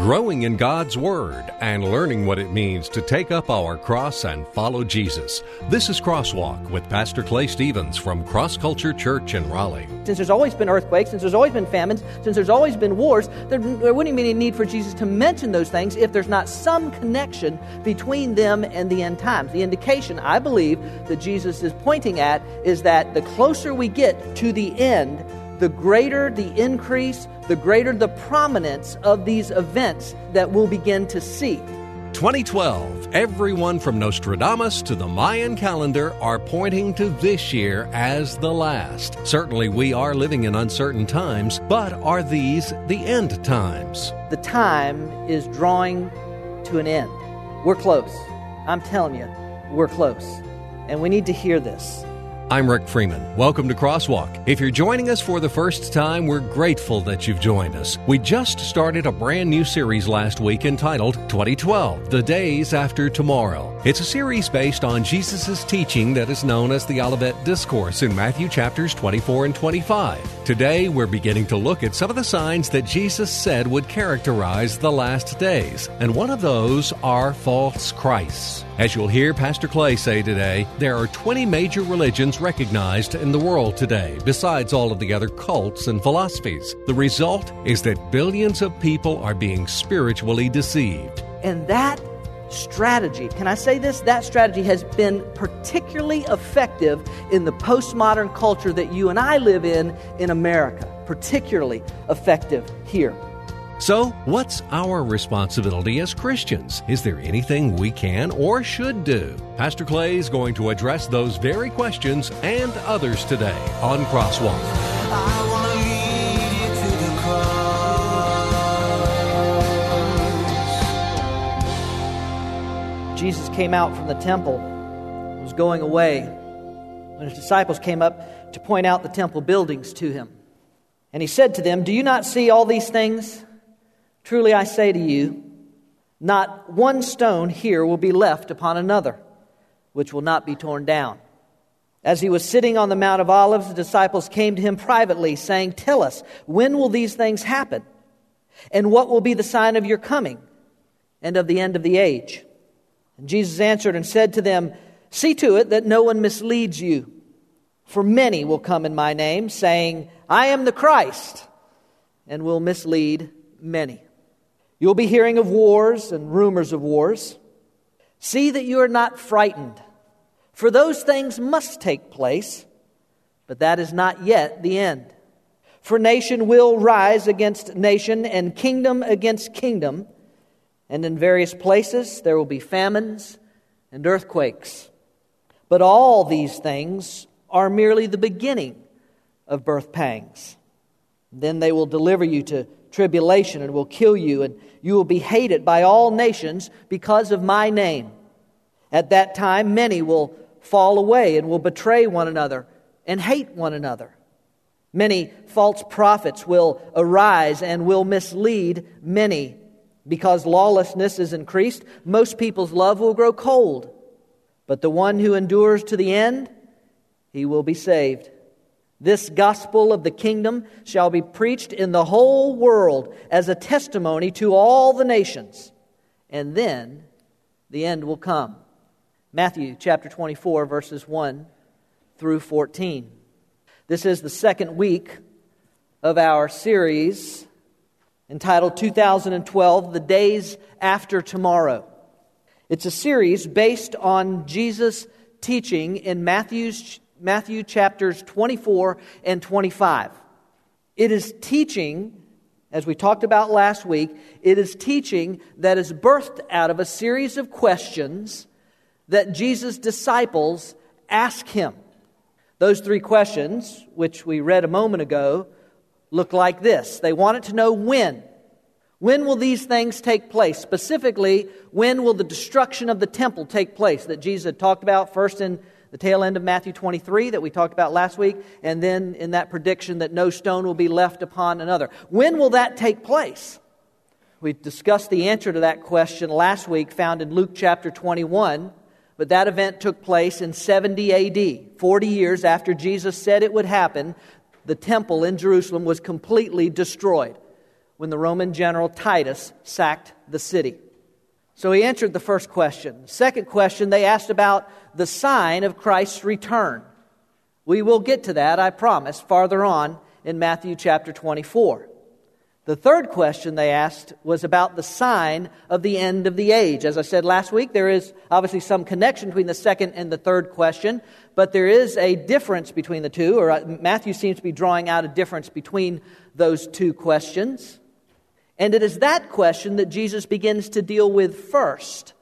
growing in God's Word, and learning what it means to take up our cross and follow Jesus. This is Crosswalk with Pastor Clay Stevens from Cross Culture Church in Raleigh. Since there's always been earthquakes, since there's always been famines, since there's always been wars, there, there wouldn't be any need for Jesus to mention those things if there's not some connection between them and the end times. The indication, I believe, that Jesus is pointing at is that the closer we get to the end, the greater the increase, the greater the prominence of these events that we'll begin to see. 2012, everyone from Nostradamus to the Mayan calendar are pointing to this year as the last. Certainly, we are living in uncertain times, but are these the end times? The time is drawing to an end. We're close. I'm telling you, we're close. And we need to hear this. I'm Rick Freeman. Welcome to Crosswalk. If you're joining us for the first time, we're grateful that you've joined us. We just started a brand new series last week entitled 2012 The Days After Tomorrow. It's a series based on Jesus' teaching that is known as the Olivet Discourse in Matthew chapters 24 and 25. Today, we're beginning to look at some of the signs that Jesus said would characterize the last days, and one of those are false Christs. As you'll hear Pastor Clay say today, there are 20 major religions recognized in the world today, besides all of the other cults and philosophies. The result is that billions of people are being spiritually deceived. And that strategy, can I say this? That strategy has been particularly effective in the postmodern culture that you and I live in in America, particularly effective here. So, what's our responsibility as Christians? Is there anything we can or should do? Pastor Clay is going to address those very questions and others today on Crosswalk. Jesus came out from the temple, was going away, when his disciples came up to point out the temple buildings to him. And he said to them, Do you not see all these things? Truly I say to you, not one stone here will be left upon another, which will not be torn down. As he was sitting on the Mount of Olives, the disciples came to him privately, saying, Tell us, when will these things happen? And what will be the sign of your coming and of the end of the age? And Jesus answered and said to them, See to it that no one misleads you. For many will come in my name, saying, I am the Christ, and will mislead many. You'll be hearing of wars and rumors of wars. See that you are not frightened, for those things must take place, but that is not yet the end. For nation will rise against nation, and kingdom against kingdom and in various places there will be famines and earthquakes. But all these things are merely the beginning of birth pangs. Then they will deliver you to tribulation and will kill you, and you will be hated by all nations because of my name. At that time, many will fall away and will betray one another and hate one another. Many false prophets will arise and will mislead many. Because lawlessness is increased, most people's love will grow cold. But the one who endures to the end, he will be saved. This gospel of the kingdom shall be preached in the whole world as a testimony to all the nations, and then the end will come. Matthew chapter 24, verses 1 through 14. This is the second week of our series entitled 2012 The Days After Tomorrow. It's a series based on Jesus' teaching in Matthew's, Matthew chapters 24 and 25. It is teaching, as we talked about last week, it is teaching that is birthed out of a series of questions that Jesus' disciples ask him. Those three questions, which we read a moment ago, look like this. They wanted to know when. When will these things take place? Specifically, when will the destruction of the temple take place that Jesus had talked about first in the tail end of Matthew 23 that we talked about last week, and then in that prediction that no stone will be left upon another. When will that take place? We discussed the answer to that question last week, found in Luke chapter 21. But that event took place in 70 AD, 40 years after Jesus said it would happen. The temple in Jerusalem was completely destroyed when the Roman general Titus sacked the city. So he answered the first question. Second question, they asked about the sign of Christ's return. We will get to that, I promise, farther on in Matthew chapter 24. The third question they asked was about the sign of the end of the age. As I said last week, there is obviously some connection between the second and the third question, but there is a difference between the two, or uh, Matthew seems to be drawing out a difference between those two questions. And it is that question that Jesus begins to deal with first,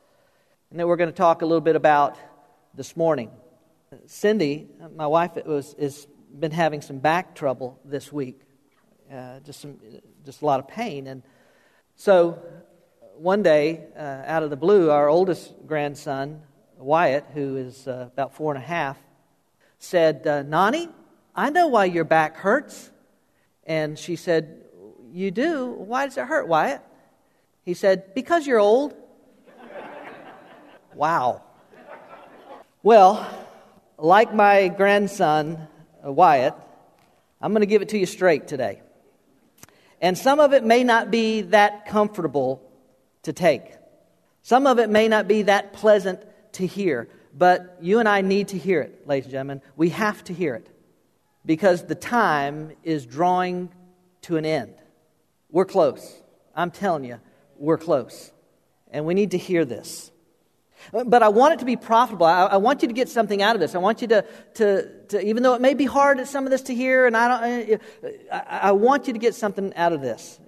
and that we're going to talk a little bit about this morning. Cindy, my wife, was, has been having some back trouble this week, uh, just some just a lot of pain. And so one day, uh, out of the blue, our oldest grandson, Wyatt, who is uh, about four and a half, said, uh, Nani, I know why your back hurts. And she said, You do? Why does it hurt, Wyatt? He said, Because you're old. wow. Well, like my grandson, uh, Wyatt, I'm going to give it to you straight today. And some of it may not be that comfortable to take. Some of it may not be that pleasant to hear. But you and I need to hear it, ladies and gentlemen. We have to hear it because the time is drawing to an end. We're close. I'm telling you, we're close. And we need to hear this. But I want it to be profitable. I, I, want you to get something out of this. I want you to, to, to, even though it may be hard at some of this to hear, and I don't, I, I want you to get something out of this.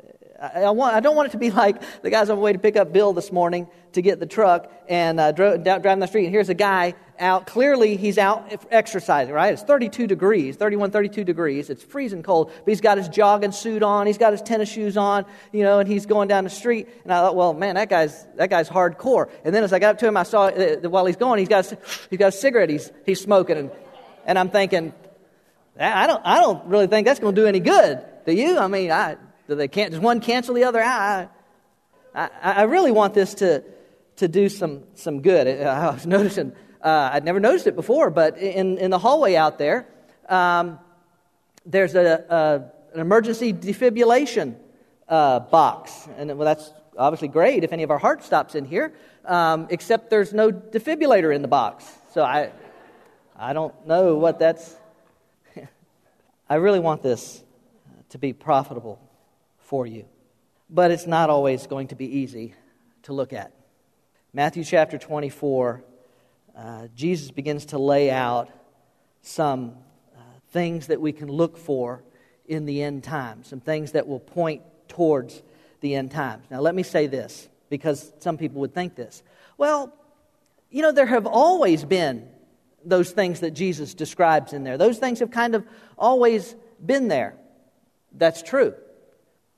I, want, I don't want it to be like the guys on the way to pick up Bill this morning to get the truck and uh, drove, down, driving the street, and here's a guy out. Clearly, he's out exercising, right? It's 32 degrees, 31, 32 degrees. It's freezing cold, but he's got his jogging suit on. He's got his tennis shoes on, you know, and he's going down the street. And I thought, well, man, that guy's, that guy's hardcore. And then as I got up to him, I saw uh, while he's going, he's got, he's got a cigarette he's, he's smoking. And, and I'm thinking, I don't, I don't really think that's going to do any good. Do you? I mean, I, do they can't, does one cancel the other? I, I, I really want this to, to do some, some good. I was noticing uh, I'd never noticed it before, but in, in the hallway out there, um, there's a, a, an emergency defibrillation uh, box. And well, that's obviously great if any of our heart stops in here, um, except there's no defibrillator in the box. So I, I don't know what that's. I really want this to be profitable for you. But it's not always going to be easy to look at. Matthew chapter 24 uh, Jesus begins to lay out some uh, things that we can look for in the end times, some things that will point towards the end times. Now, let me say this because some people would think this. Well, you know, there have always been those things that Jesus describes in there. Those things have kind of always been there. That's true.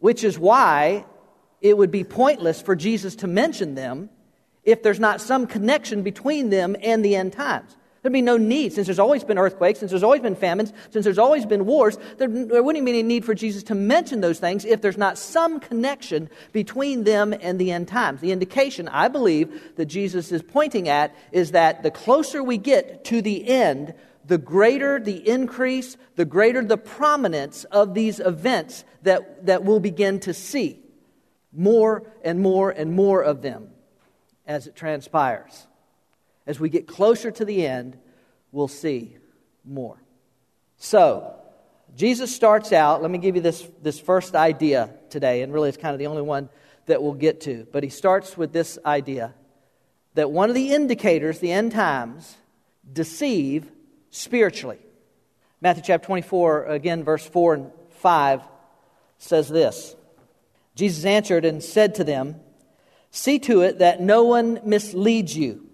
Which is why it would be pointless for Jesus to mention them if there's not some connection between them and the end times. There'd be no need, since there's always been earthquakes, since there's always been famines, since there's always been wars, there, there wouldn't be any need for Jesus to mention those things if there's not some connection between them and the end times. The indication, I believe, that Jesus is pointing at is that the closer we get to the end, the greater the increase, the greater the prominence of these events that, that we'll begin to see. More and more and more of them as it transpires. As we get closer to the end, we'll see more. So, Jesus starts out, let me give you this, this first idea today, and really it's kind of the only one that we'll get to. But he starts with this idea that one of the indicators, the end times, deceive spiritually. Matthew chapter 24, again, verse 4 and 5 says this Jesus answered and said to them, See to it that no one misleads you.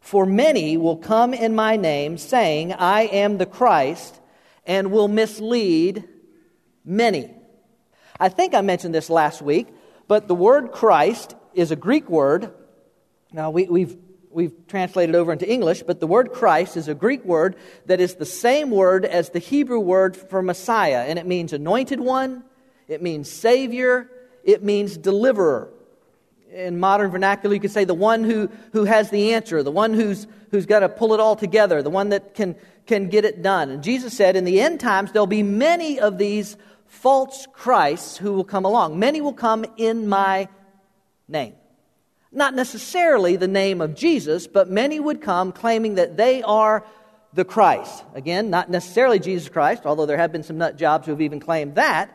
For many will come in my name, saying, I am the Christ, and will mislead many. I think I mentioned this last week, but the word Christ is a Greek word. Now, we, we've, we've translated over into English, but the word Christ is a Greek word that is the same word as the Hebrew word for Messiah, and it means anointed one, it means Savior, it means deliverer in modern vernacular, you could say the one who, who has the answer, the one who's, who's got to pull it all together, the one that can, can get it done. And Jesus said, in the end times, there'll be many of these false Christs who will come along. Many will come in my name. Not necessarily the name of Jesus, but many would come claiming that they are the Christ. Again, not necessarily Jesus Christ, although there have been some nut jobs who have even claimed that,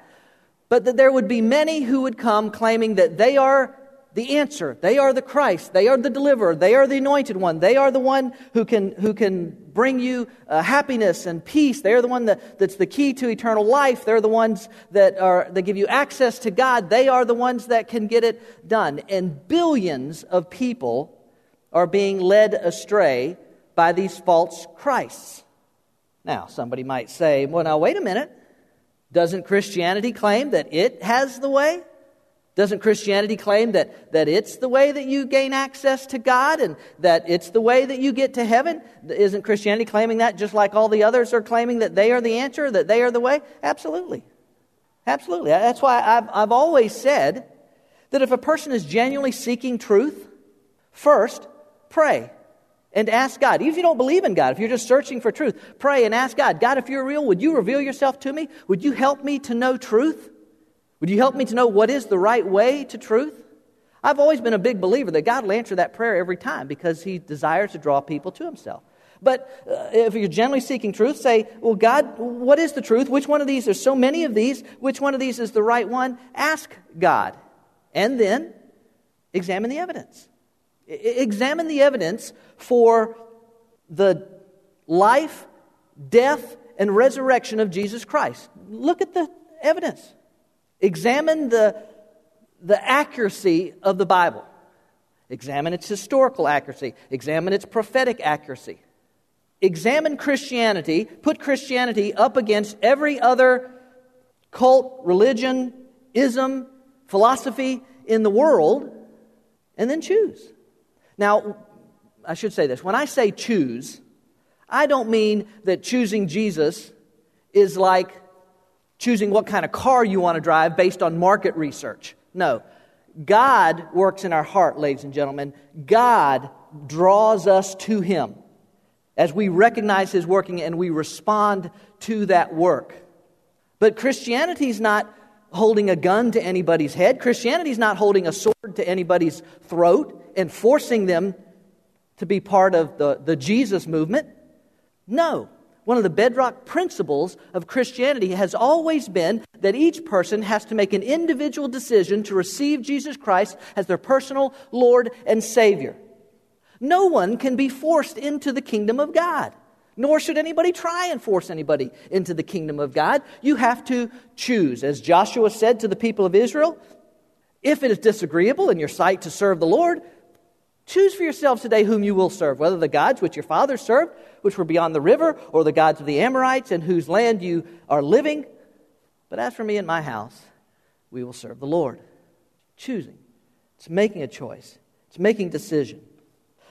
but that there would be many who would come claiming that they are the answer. They are the Christ. They are the deliverer. They are the anointed one. They are the one who can, who can bring you uh, happiness and peace. They are the one that, that's the key to eternal life. They're the ones that, are, that give you access to God. They are the ones that can get it done. And billions of people are being led astray by these false Christs. Now, somebody might say, well, now, wait a minute. Doesn't Christianity claim that it has the way? Doesn't Christianity claim that, that it's the way that you gain access to God and that it's the way that you get to heaven? Isn't Christianity claiming that just like all the others are claiming that they are the answer, that they are the way? Absolutely. Absolutely. That's why I've, I've always said that if a person is genuinely seeking truth, first, pray and ask God. Even if you don't believe in God, if you're just searching for truth, pray and ask God God, if you're real, would you reveal yourself to me? Would you help me to know truth? Would you help me to know what is the right way to truth? I've always been a big believer that God will answer that prayer every time because He desires to draw people to Himself. But uh, if you're generally seeking truth, say, Well, God, what is the truth? Which one of these? There's so many of these. Which one of these is the right one? Ask God. And then examine the evidence. I- examine the evidence for the life, death, and resurrection of Jesus Christ. Look at the evidence. Examine the, the accuracy of the Bible. Examine its historical accuracy. Examine its prophetic accuracy. Examine Christianity. Put Christianity up against every other cult, religion, ism, philosophy in the world, and then choose. Now, I should say this. When I say choose, I don't mean that choosing Jesus is like choosing what kind of car you want to drive based on market research. No. God works in our heart, ladies and gentlemen. God draws us to Him as we recognize His working and we respond to that work. But Christianity is not holding a gun to anybody's head. Christianity is not holding a sword to anybody's throat and forcing them to be part of the, the Jesus movement. No. One of the bedrock principles of Christianity has always been that each person has to make an individual decision to receive Jesus Christ as their personal Lord and Savior. No one can be forced into the kingdom of God, nor should anybody try and force anybody into the kingdom of God. You have to choose. As Joshua said to the people of Israel, if it is disagreeable in your sight to serve the Lord, Choose for yourselves today whom you will serve, whether the gods which your fathers served, which were beyond the river, or the gods of the Amorites in whose land you are living. But as for me and my house, we will serve the Lord. Choosing. It's making a choice. It's making decision.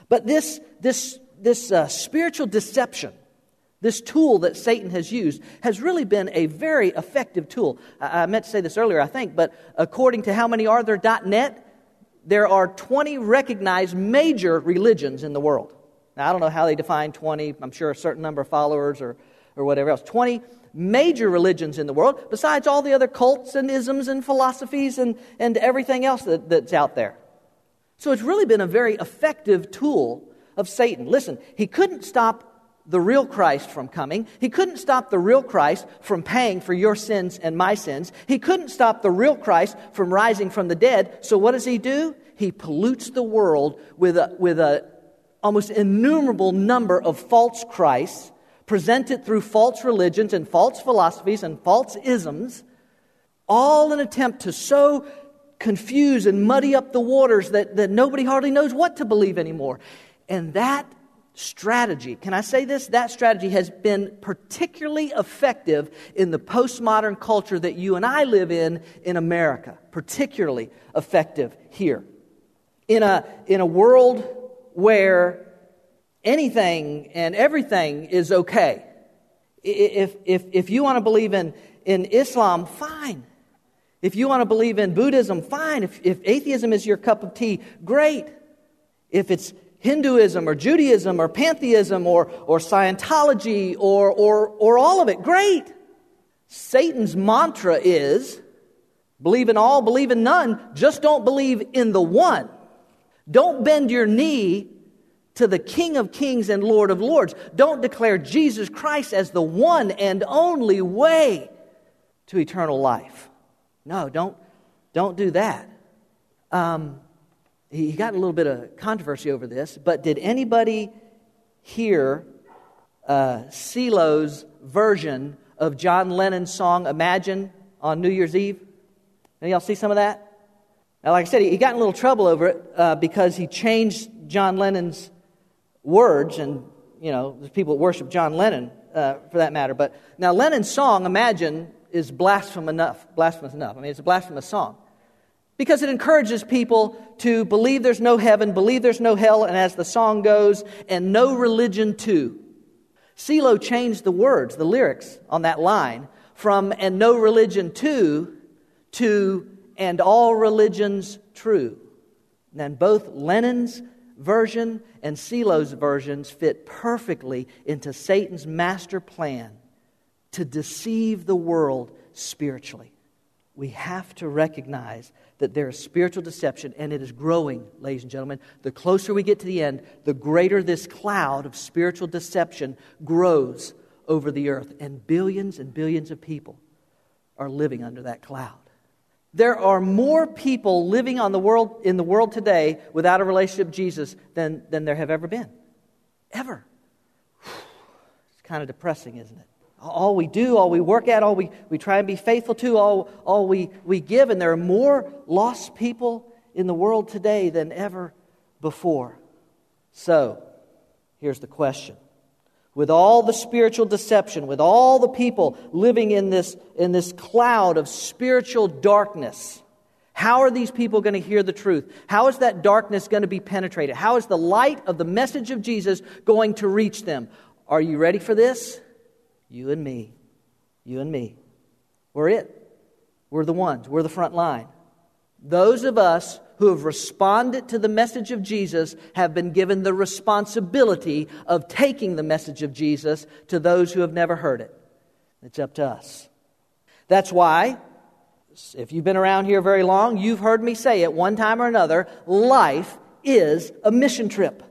But this, this, this uh, spiritual deception, this tool that Satan has used, has really been a very effective tool. I, I meant to say this earlier, I think, but according to how many are there.net, there are 20 recognized major religions in the world. Now, I don't know how they define 20. I'm sure a certain number of followers or, or whatever else. 20 major religions in the world, besides all the other cults and isms and philosophies and, and everything else that, that's out there. So it's really been a very effective tool of Satan. Listen, he couldn't stop the real Christ from coming. He couldn't stop the real Christ from paying for your sins and my sins. He couldn't stop the real Christ from rising from the dead. So what does he do? He pollutes the world with a, with a almost innumerable number of false Christs presented through false religions and false philosophies and false isms, all in an attempt to so confuse and muddy up the waters that, that nobody hardly knows what to believe anymore. And that strategy, can I say this? That strategy has been particularly effective in the postmodern culture that you and I live in in America, particularly effective here. In a, in a world where anything and everything is okay. If, if, if you want to believe in, in Islam, fine. If you want to believe in Buddhism, fine. If, if atheism is your cup of tea, great. If it's Hinduism or Judaism or pantheism or, or Scientology or, or, or all of it. Great. Satan's mantra is believe in all, believe in none, just don't believe in the one. Don't bend your knee to the King of Kings and Lord of Lords. Don't declare Jesus Christ as the one and only way to eternal life. No, don't, don't do that. Um, he got a little bit of controversy over this, but did anybody hear uh, CeeLo's version of John Lennon's song Imagine on New Year's Eve? Any y'all see some of that? Now, like I said, he got in a little trouble over it uh, because he changed John Lennon's words, and, you know, there's people that worship John Lennon uh, for that matter. But now, Lennon's song, Imagine, is blasphemous enough. Blasphemous enough. I mean, it's a blasphemous song because it encourages people to believe there's no heaven, believe there's no hell, and as the song goes, and no religion too. CeeLo changed the words, the lyrics on that line from and no religion too to and all religions true. And both Lennon's version and CeeLo's versions fit perfectly into Satan's master plan to deceive the world spiritually. We have to recognize that there is spiritual deception, and it is growing, ladies and gentlemen. The closer we get to the end, the greater this cloud of spiritual deception grows over the earth, and billions and billions of people are living under that cloud. There are more people living on the world, in the world today without a relationship with Jesus than, than there have ever been. Ever. It's kind of depressing, isn't it? All we do, all we work at, all we, we try and be faithful to, all, all we, we give. And there are more lost people in the world today than ever before. So, here's the question. With all the spiritual deception, with all the people living in this, in this cloud of spiritual darkness, how are these people going to hear the truth? How is that darkness going to be penetrated? How is the light of the message of Jesus going to reach them? Are you ready for this? You and me. You and me. We're it. We're the ones. We're the front line. Those of us who have responded to the message of Jesus have been given the responsibility of taking the message of Jesus to those who have never heard it. It's up to us. That's why, if you've been around here very long, you've heard me say it one time or another life is a mission trip.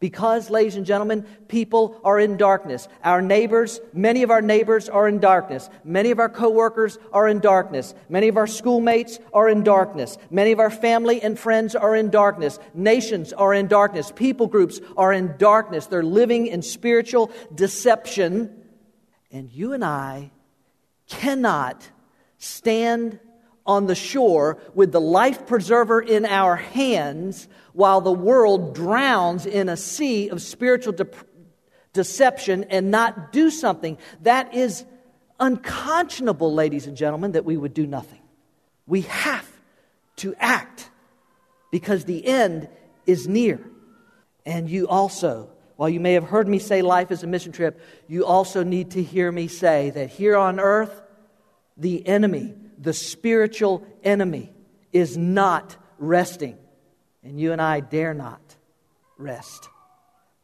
Because, ladies and gentlemen, people are in darkness. Our neighbors, many of our neighbors are in darkness. Many of our coworkers are in darkness. Many of our schoolmates are in darkness. Many of our family and friends are in darkness. Nations are in darkness. People groups are in darkness. They're living in spiritual deception. And you and I cannot stand on the shore with the life preserver in our hands while the world drowns in a sea of spiritual de- deception and not do something. That is unconscionable, ladies and gentlemen, that we would do nothing. We have to act because the end is near. And you also, while you may have heard me say life is a mission trip, you also need to hear me say that here on earth, the enemy, the spiritual enemy, is not resting. And you and I dare not rest.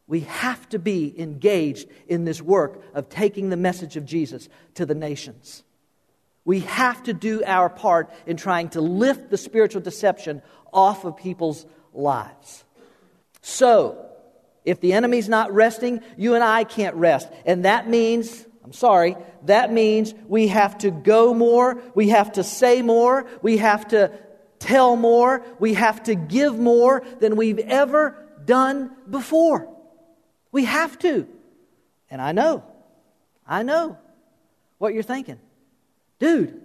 We have to be engaged in this work of taking the message of Jesus to the nations. We have to do our part in trying to lift the spiritual deception off of people's lives. So, if the enemy's not resting, you and I can't rest. And that means, I'm sorry, that means we have to go more, we have to say more, we have to tell more, we have to give more than we've ever done before. We have to. And I know, I know what you're thinking. Dude,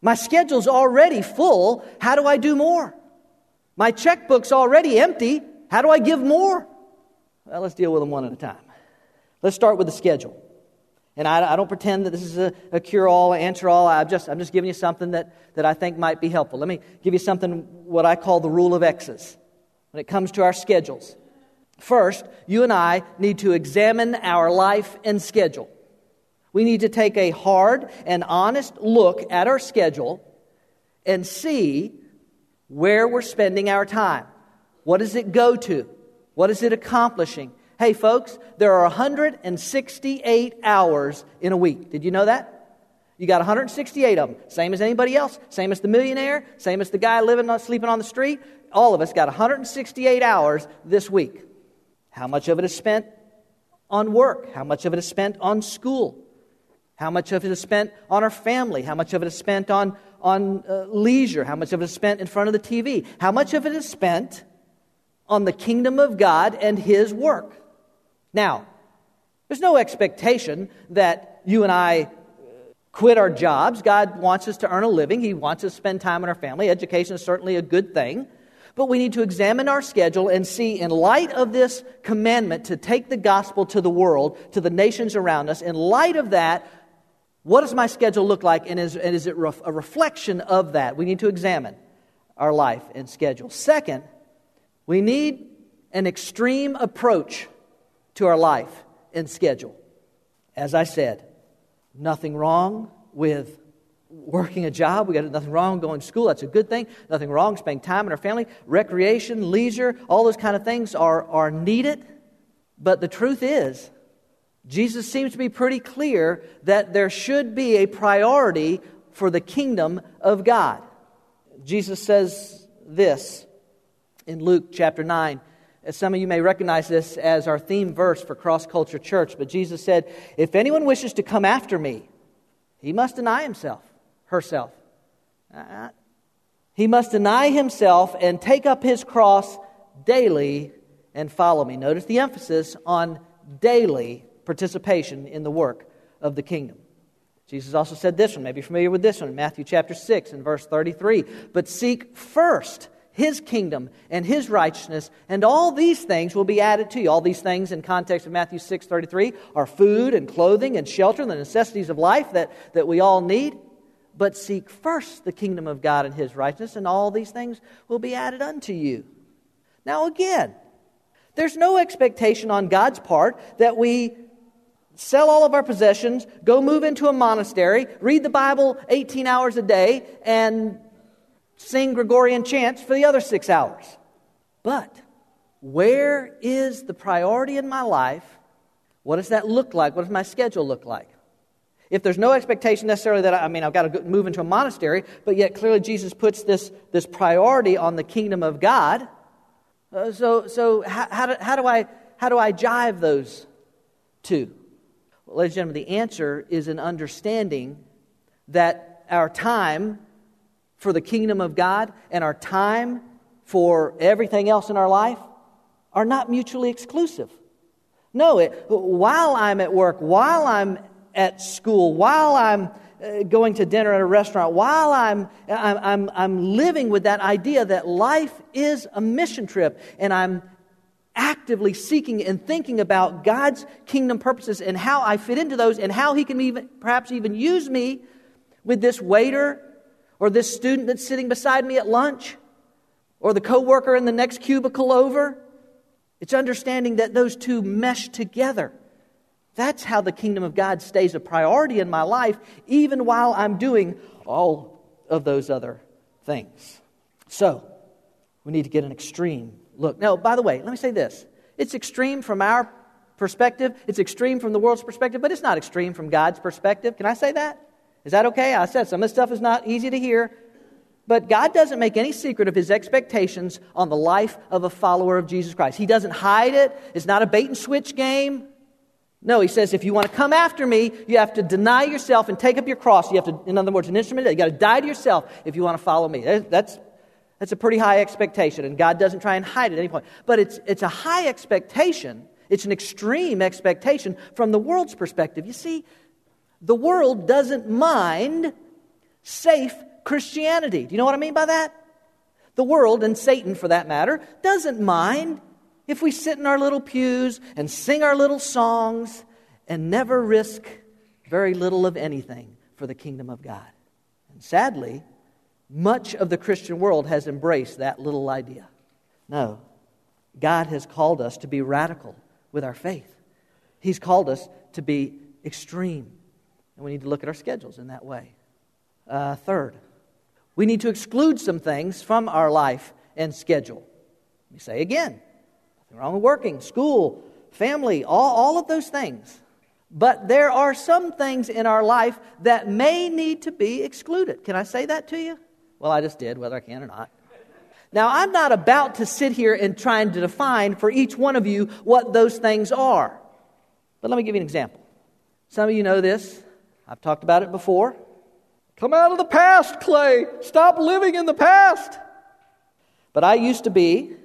my schedule's already full. How do I do more? My checkbook's already empty. How do I give more? Well, let's deal with them one at a time. Let's start with the schedule. And I, I, don't pretend that this is a, a cure all, answer all. I'm just, I'm just giving you something that, that I think might be helpful. Let me give you something, what I call the rule of X's when it comes to our schedules. First, you and I need to examine our life and schedule. We need to take a hard and honest look at our schedule and see where we're spending our time. What does it go to? What is it accomplishing? Hey, folks, there are 168 hours in a week. Did you know that? You got 168 of them, same as anybody else, same as the millionaire, same as the guy living sleeping on the street. All of us got 168 hours this week. How much of it is spent on work? How much of it is spent on school? How much of it is spent on our family? How much of it is spent on, on uh, leisure? How much of it is spent in front of the TV? How much of it is spent on the kingdom of God and His work? Now, there's no expectation that you and I uh, quit our jobs. God wants us to earn a living, He wants us to spend time with our family. Education is certainly a good thing. But we need to examine our schedule and see, in light of this commandment to take the gospel to the world, to the nations around us, in light of that, what does my schedule look like? And is, and is it a reflection of that? We need to examine our life and schedule. Second, we need an extreme approach to our life and schedule. As I said, Nothing wrong with working a job. We got nothing wrong going to school. That's a good thing. Nothing wrong spending time in our family. Recreation, leisure, all those kind of things are, are needed. But the truth is, Jesus seems to be pretty clear that there should be a priority for the kingdom of God. Jesus says this in Luke chapter 9 some of you may recognize this as our theme verse for Cross Culture Church, but Jesus said, If anyone wishes to come after me, he must deny himself, herself. Uh, he must deny himself and take up his cross daily and follow me. Notice the emphasis on daily participation in the work of the kingdom. Jesus also said this one, maybe familiar with this one, Matthew chapter 6 and verse 33. But seek first his kingdom and his righteousness, and all these things will be added to you. All these things in context of Matthew 6 33 are food and clothing and shelter, the necessities of life that, that we all need. But seek first the kingdom of God and his righteousness, and all these things will be added unto you. Now, again, there's no expectation on God's part that we sell all of our possessions, go move into a monastery, read the Bible 18 hours a day, and sing Gregorian chants for the other six hours. But where is the priority in my life? What does that look like? What does my schedule look like? If there's no expectation necessarily that, I, I mean, I've got to move into a monastery, but yet clearly Jesus puts this, this priority on the kingdom of God. Uh, so, so how, how, do, how, do I, how do I jive those two? Well, ladies and gentlemen, the answer is an understanding that our time for the kingdom of God and our time for everything else in our life are not mutually exclusive. No, it, while I'm at work, while I'm at school, while I'm uh, going to dinner at a restaurant, while I'm, I'm, I'm, I'm living with that idea that life is a mission trip and I'm actively seeking and thinking about God's kingdom purposes and how I fit into those and how He can even, perhaps even use me with this waiter or this student that's sitting beside me at lunch, or the coworker in the next cubicle over. It's understanding that those two mesh together. That's how the kingdom of God stays a priority in my life, even while I'm doing all of those other things. So, we need to get an extreme look. Now, by the way, let me say this it's extreme from our perspective, it's extreme from the world's perspective, but it's not extreme from God's perspective. Can I say that? Is that okay? I said some of this stuff is not easy to hear. But God doesn't make any secret of his expectations on the life of a follower of Jesus Christ. He doesn't hide it. It's not a bait and switch game. No, he says, if you want to come after me, you have to deny yourself and take up your cross. You have to, in other words, an instrument, you got to die to yourself if you want to follow me. That's, that's a pretty high expectation, and God doesn't try and hide it at any point. But it's, it's a high expectation, it's an extreme expectation from the world's perspective. You see, the world doesn't mind safe Christianity. Do you know what I mean by that? The world, and Satan for that matter, doesn't mind if we sit in our little pews and sing our little songs and never risk very little of anything for the kingdom of God. And sadly, much of the Christian world has embraced that little idea. No, God has called us to be radical with our faith, He's called us to be extreme. And we need to look at our schedules in that way. Uh, third, we need to exclude some things from our life and schedule. Let me say again nothing wrong with working, school, family, all, all of those things. But there are some things in our life that may need to be excluded. Can I say that to you? Well, I just did, whether I can or not. Now, I'm not about to sit here and trying to define for each one of you what those things are. But let me give you an example. Some of you know this. I've talked about it before. Come out of the past, Clay. Stop living in the past. But I used to be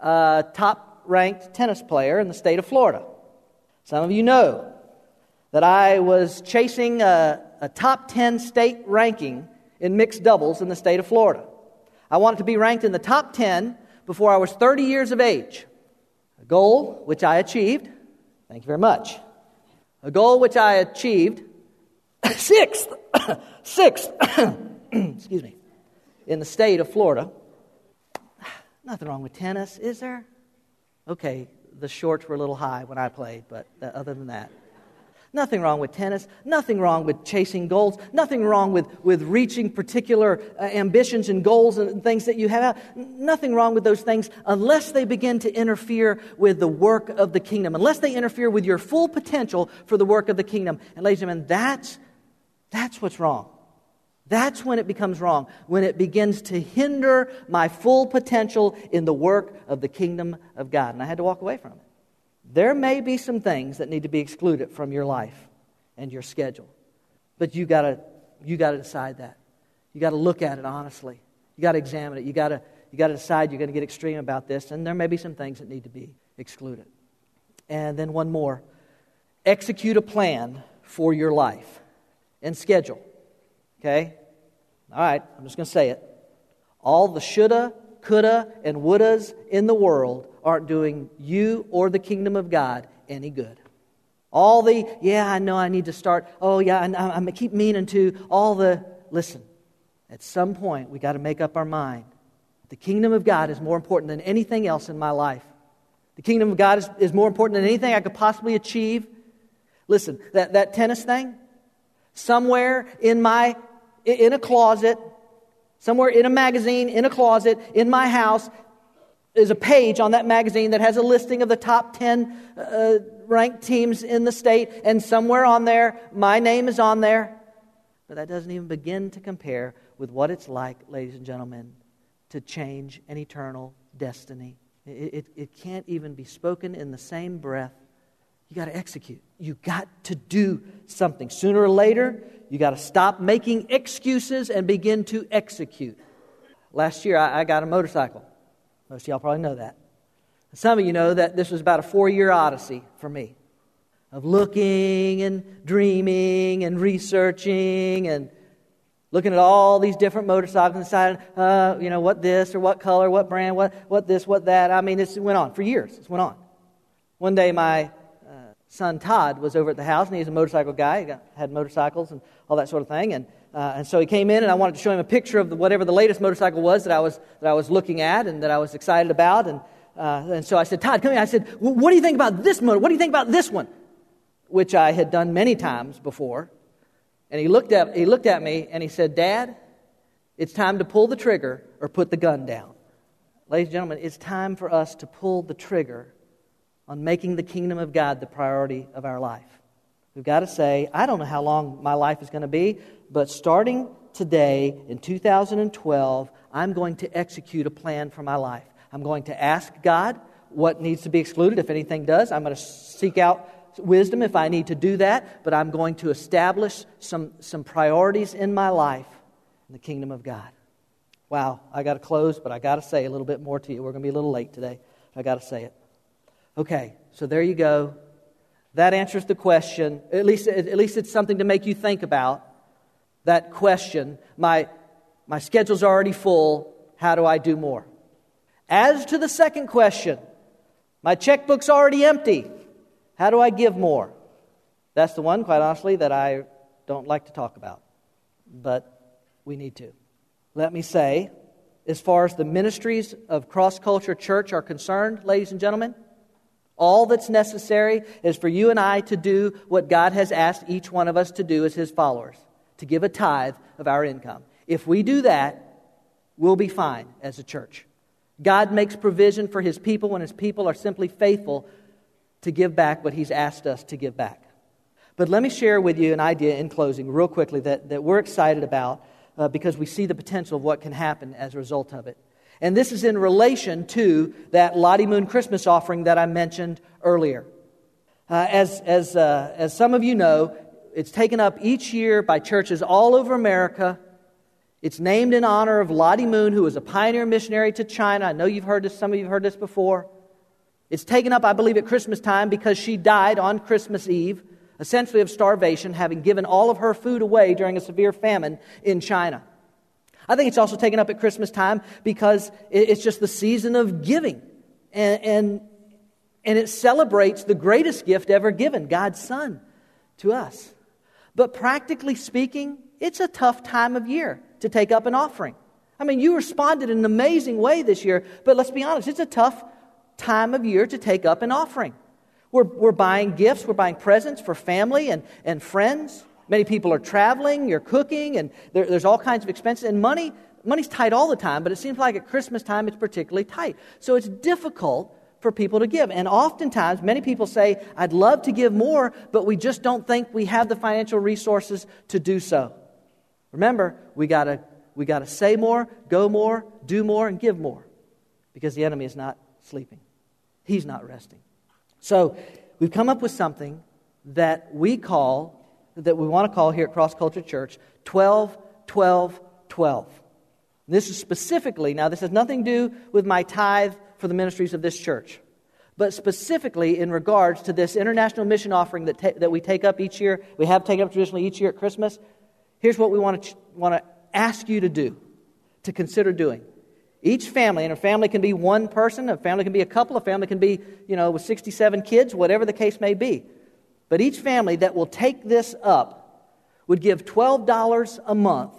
a top ranked tennis player in the state of Florida. Some of you know that I was chasing a, a top 10 state ranking in mixed doubles in the state of Florida. I wanted to be ranked in the top 10 before I was 30 years of age. A goal which I achieved. Thank you very much. A goal which I achieved sixth, sixth, excuse me, in the state of Florida. Nothing wrong with tennis, is there? Okay, the shorts were a little high when I played, but other than that. Nothing wrong with tennis. Nothing wrong with chasing goals. Nothing wrong with, with reaching particular uh, ambitions and goals and things that you have. Nothing wrong with those things unless they begin to interfere with the work of the kingdom, unless they interfere with your full potential for the work of the kingdom. And, ladies and gentlemen, that's, that's what's wrong. That's when it becomes wrong, when it begins to hinder my full potential in the work of the kingdom of God. And I had to walk away from it. There may be some things that need to be excluded from your life and your schedule. But you gotta you gotta decide that. You gotta look at it honestly. You gotta examine it. You gotta you gotta decide you're gonna get extreme about this, and there may be some things that need to be excluded. And then one more. Execute a plan for your life and schedule. Okay? All right, I'm just gonna say it. All the shoulda, coulda, and wouldas in the world aren't doing you or the kingdom of God any good. All the, yeah, I know I need to start, oh, yeah, I, I, I keep meaning to, all the, listen, at some point we got to make up our mind. The kingdom of God is more important than anything else in my life. The kingdom of God is, is more important than anything I could possibly achieve. Listen, that, that tennis thing, somewhere in my in a closet, somewhere in a magazine, in a closet, in my house, is a page on that magazine that has a listing of the top 10 uh, ranked teams in the state, and somewhere on there, my name is on there. But that doesn't even begin to compare with what it's like, ladies and gentlemen, to change an eternal destiny. It, it, it can't even be spoken in the same breath. You got to execute. You got to do something. Sooner or later, you got to stop making excuses and begin to execute. Last year, I, I got a motorcycle. Most of y'all probably know that. Some of you know that this was about a four year odyssey for me of looking and dreaming and researching and looking at all these different motorcycles and deciding, uh, you know, what this or what color, what brand, what, what this, what that. I mean, this went on for years. This went on. One day, my son Todd was over at the house, and he's a motorcycle guy. He got, had motorcycles and all that sort of thing. And uh, and so he came in, and I wanted to show him a picture of the, whatever the latest motorcycle was that I was, that I was looking at and that I was excited about. And, uh, and so I said, Todd, come here. I said, What do you think about this motor? What do you think about this one? Which I had done many times before. And he looked at, he looked at me and he said, Dad, it's time to pull the trigger or put the gun down. Ladies and gentlemen, it's time for us to pull the trigger on making the kingdom of God the priority of our life. We've got to say, I don't know how long my life is going to be, but starting today in 2012, I'm going to execute a plan for my life. I'm going to ask God what needs to be excluded, if anything does. I'm going to seek out wisdom if I need to do that, but I'm going to establish some, some priorities in my life in the kingdom of God. Wow, I got to close, but I got to say a little bit more to you. We're going to be a little late today. I got to say it. Okay, so there you go. That answers the question. At least, at least it's something to make you think about that question. My, my schedule's already full. How do I do more? As to the second question, my checkbook's already empty. How do I give more? That's the one, quite honestly, that I don't like to talk about. But we need to. Let me say, as far as the ministries of Cross Culture Church are concerned, ladies and gentlemen, all that's necessary is for you and I to do what God has asked each one of us to do as His followers to give a tithe of our income. If we do that, we'll be fine as a church. God makes provision for his people when his people are simply faithful to give back what he's asked us to give back. But let me share with you an idea in closing, real quickly, that, that we're excited about uh, because we see the potential of what can happen as a result of it. And this is in relation to that Lottie Moon Christmas offering that I mentioned earlier. Uh, as, as, uh, as some of you know, it's taken up each year by churches all over America. It's named in honor of Lottie Moon, who was a pioneer missionary to China. I know you've heard this, some of you have heard this before. It's taken up, I believe, at Christmas time because she died on Christmas Eve essentially of starvation, having given all of her food away during a severe famine in China. I think it's also taken up at Christmas time because it's just the season of giving. And, and, and it celebrates the greatest gift ever given, God's Son, to us. But practically speaking, it's a tough time of year to take up an offering. I mean, you responded in an amazing way this year, but let's be honest, it's a tough time of year to take up an offering. We're, we're buying gifts, we're buying presents for family and, and friends. Many people are traveling, you're cooking, and there, there's all kinds of expenses. And money, money's tight all the time, but it seems like at Christmas time it's particularly tight. So it's difficult for people to give. And oftentimes, many people say, I'd love to give more, but we just don't think we have the financial resources to do so. Remember, we gotta, we gotta say more, go more, do more, and give more because the enemy is not sleeping. He's not resting. So we've come up with something that we call, that we want to call here at Cross Culture Church 12, 12, 12. This is specifically, now this has nothing to do with my tithe for the ministries of this church, but specifically in regards to this international mission offering that, ta- that we take up each year, we have taken up traditionally each year at Christmas. Here's what we want to, ch- want to ask you to do, to consider doing. Each family, and a family can be one person, a family can be a couple, a family can be, you know, with 67 kids, whatever the case may be. But each family that will take this up would give $12 a month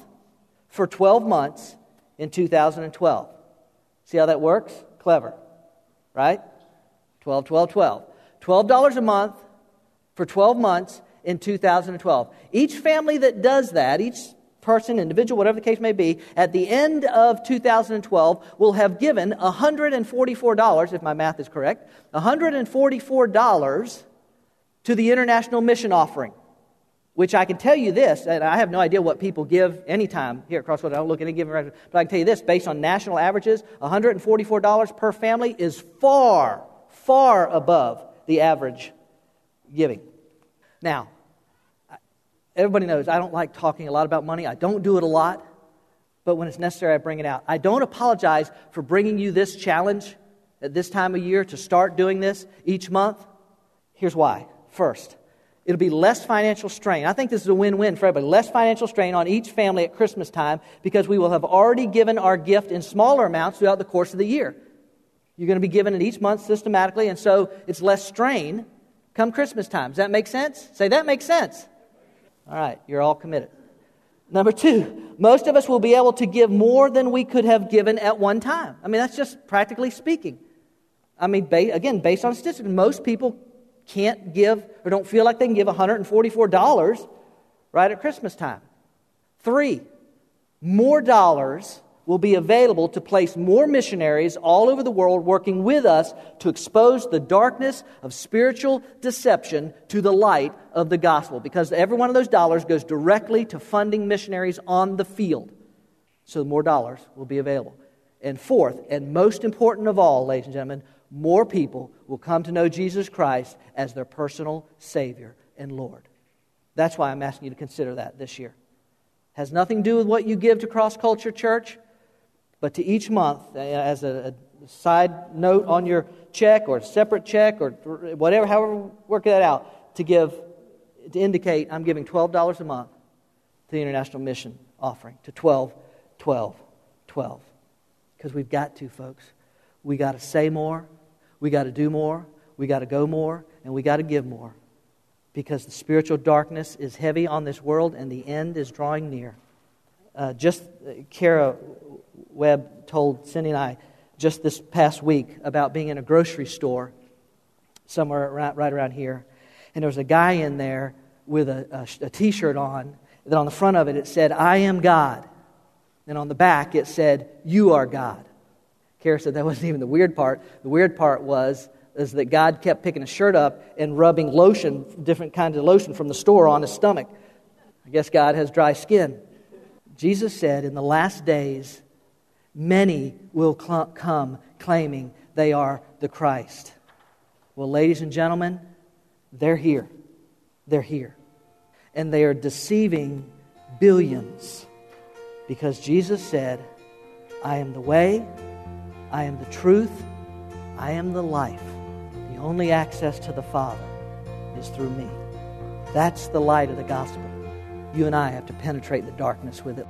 for 12 months in 2012. See how that works? Clever, right? 12, 12, 12. $12 a month for 12 months in 2012. Each family that does that, each person, individual, whatever the case may be, at the end of 2012 will have given $144, if my math is correct, $144 to the International Mission Offering. Which I can tell you this, and I have no idea what people give anytime here at Crossroads. I don't look at any given record, but I can tell you this based on national averages, $144 per family is far, far above the average giving. Now, Everybody knows I don't like talking a lot about money. I don't do it a lot, but when it's necessary, I bring it out. I don't apologize for bringing you this challenge at this time of year to start doing this each month. Here's why. First, it'll be less financial strain. I think this is a win win for everybody. Less financial strain on each family at Christmas time because we will have already given our gift in smaller amounts throughout the course of the year. You're going to be given it each month systematically, and so it's less strain come Christmas time. Does that make sense? Say, that makes sense. All right, you're all committed. Number two, most of us will be able to give more than we could have given at one time. I mean, that's just practically speaking. I mean, ba- again, based on statistics, most people can't give or don't feel like they can give $144 right at Christmas time. Three, more dollars will be available to place more missionaries all over the world working with us to expose the darkness of spiritual deception to the light of the gospel. Because every one of those dollars goes directly to funding missionaries on the field. So more dollars will be available. And fourth, and most important of all, ladies and gentlemen, more people will come to know Jesus Christ as their personal Savior and Lord. That's why I'm asking you to consider that this year. Has nothing to do with what you give to Cross Culture Church but to each month, uh, as a, side note on your check or a separate check or whatever, however, work that out, to give, to indicate I'm giving $12 a month to the International Mission offering, to 12, 12, 12. Because we've got to, folks. We got to say more, we got to do more, we got to go more, and we got to give more. Because the spiritual darkness is heavy on this world and the end is drawing near. Uh, just uh, Kara Webb told Cindy and I just this past week about being in a grocery store somewhere right, right around here. And there was a guy in there with a a t shirt on. That on the front of it, it said, I am God. And on the back, it said, You are God. Kara said that wasn't even the weird part. The weird part was is that God kept picking his shirt up and rubbing lotion, different kinds of lotion from the store on his stomach. I guess God has dry skin. Jesus said, In the last days, many will cl- come claiming they are the Christ. Well, ladies and gentlemen, they're here. They're here. And they are deceiving billions because Jesus said, I am the way, I am the truth, I am the life. The only access to the Father is through me. That's the light of the gospel. You and I have to penetrate the darkness with it.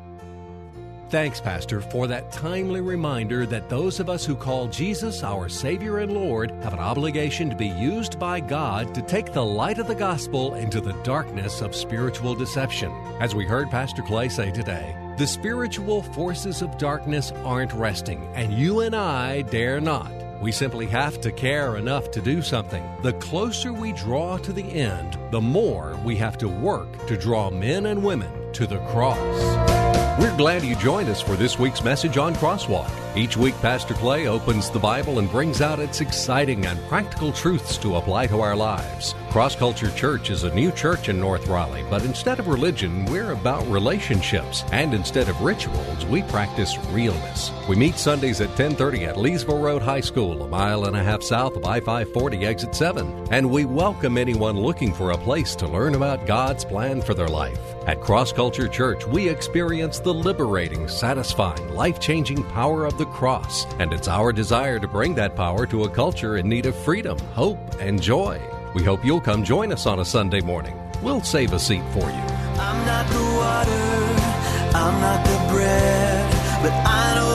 Thanks, Pastor, for that timely reminder that those of us who call Jesus our Savior and Lord have an obligation to be used by God to take the light of the gospel into the darkness of spiritual deception. As we heard Pastor Clay say today, the spiritual forces of darkness aren't resting, and you and I dare not. We simply have to care enough to do something. The closer we draw to the end, the more we have to work to draw men and women to the cross. We're glad you joined us for this week's message on Crosswalk. Each week, Pastor Clay opens the Bible and brings out its exciting and practical truths to apply to our lives. Cross Culture Church is a new church in North Raleigh, but instead of religion, we're about relationships. And instead of rituals, we practice realness. We meet Sundays at 1030 at Leesville Road High School, a mile and a half south of I-540 exit 7. And we welcome anyone looking for a place to learn about God's plan for their life. At Cross Culture Church, we experience the liberating, satisfying, life changing power of the cross, and it's our desire to bring that power to a culture in need of freedom, hope, and joy. We hope you'll come join us on a Sunday morning. We'll save a seat for you. I'm not the water, I'm not the bread, but I know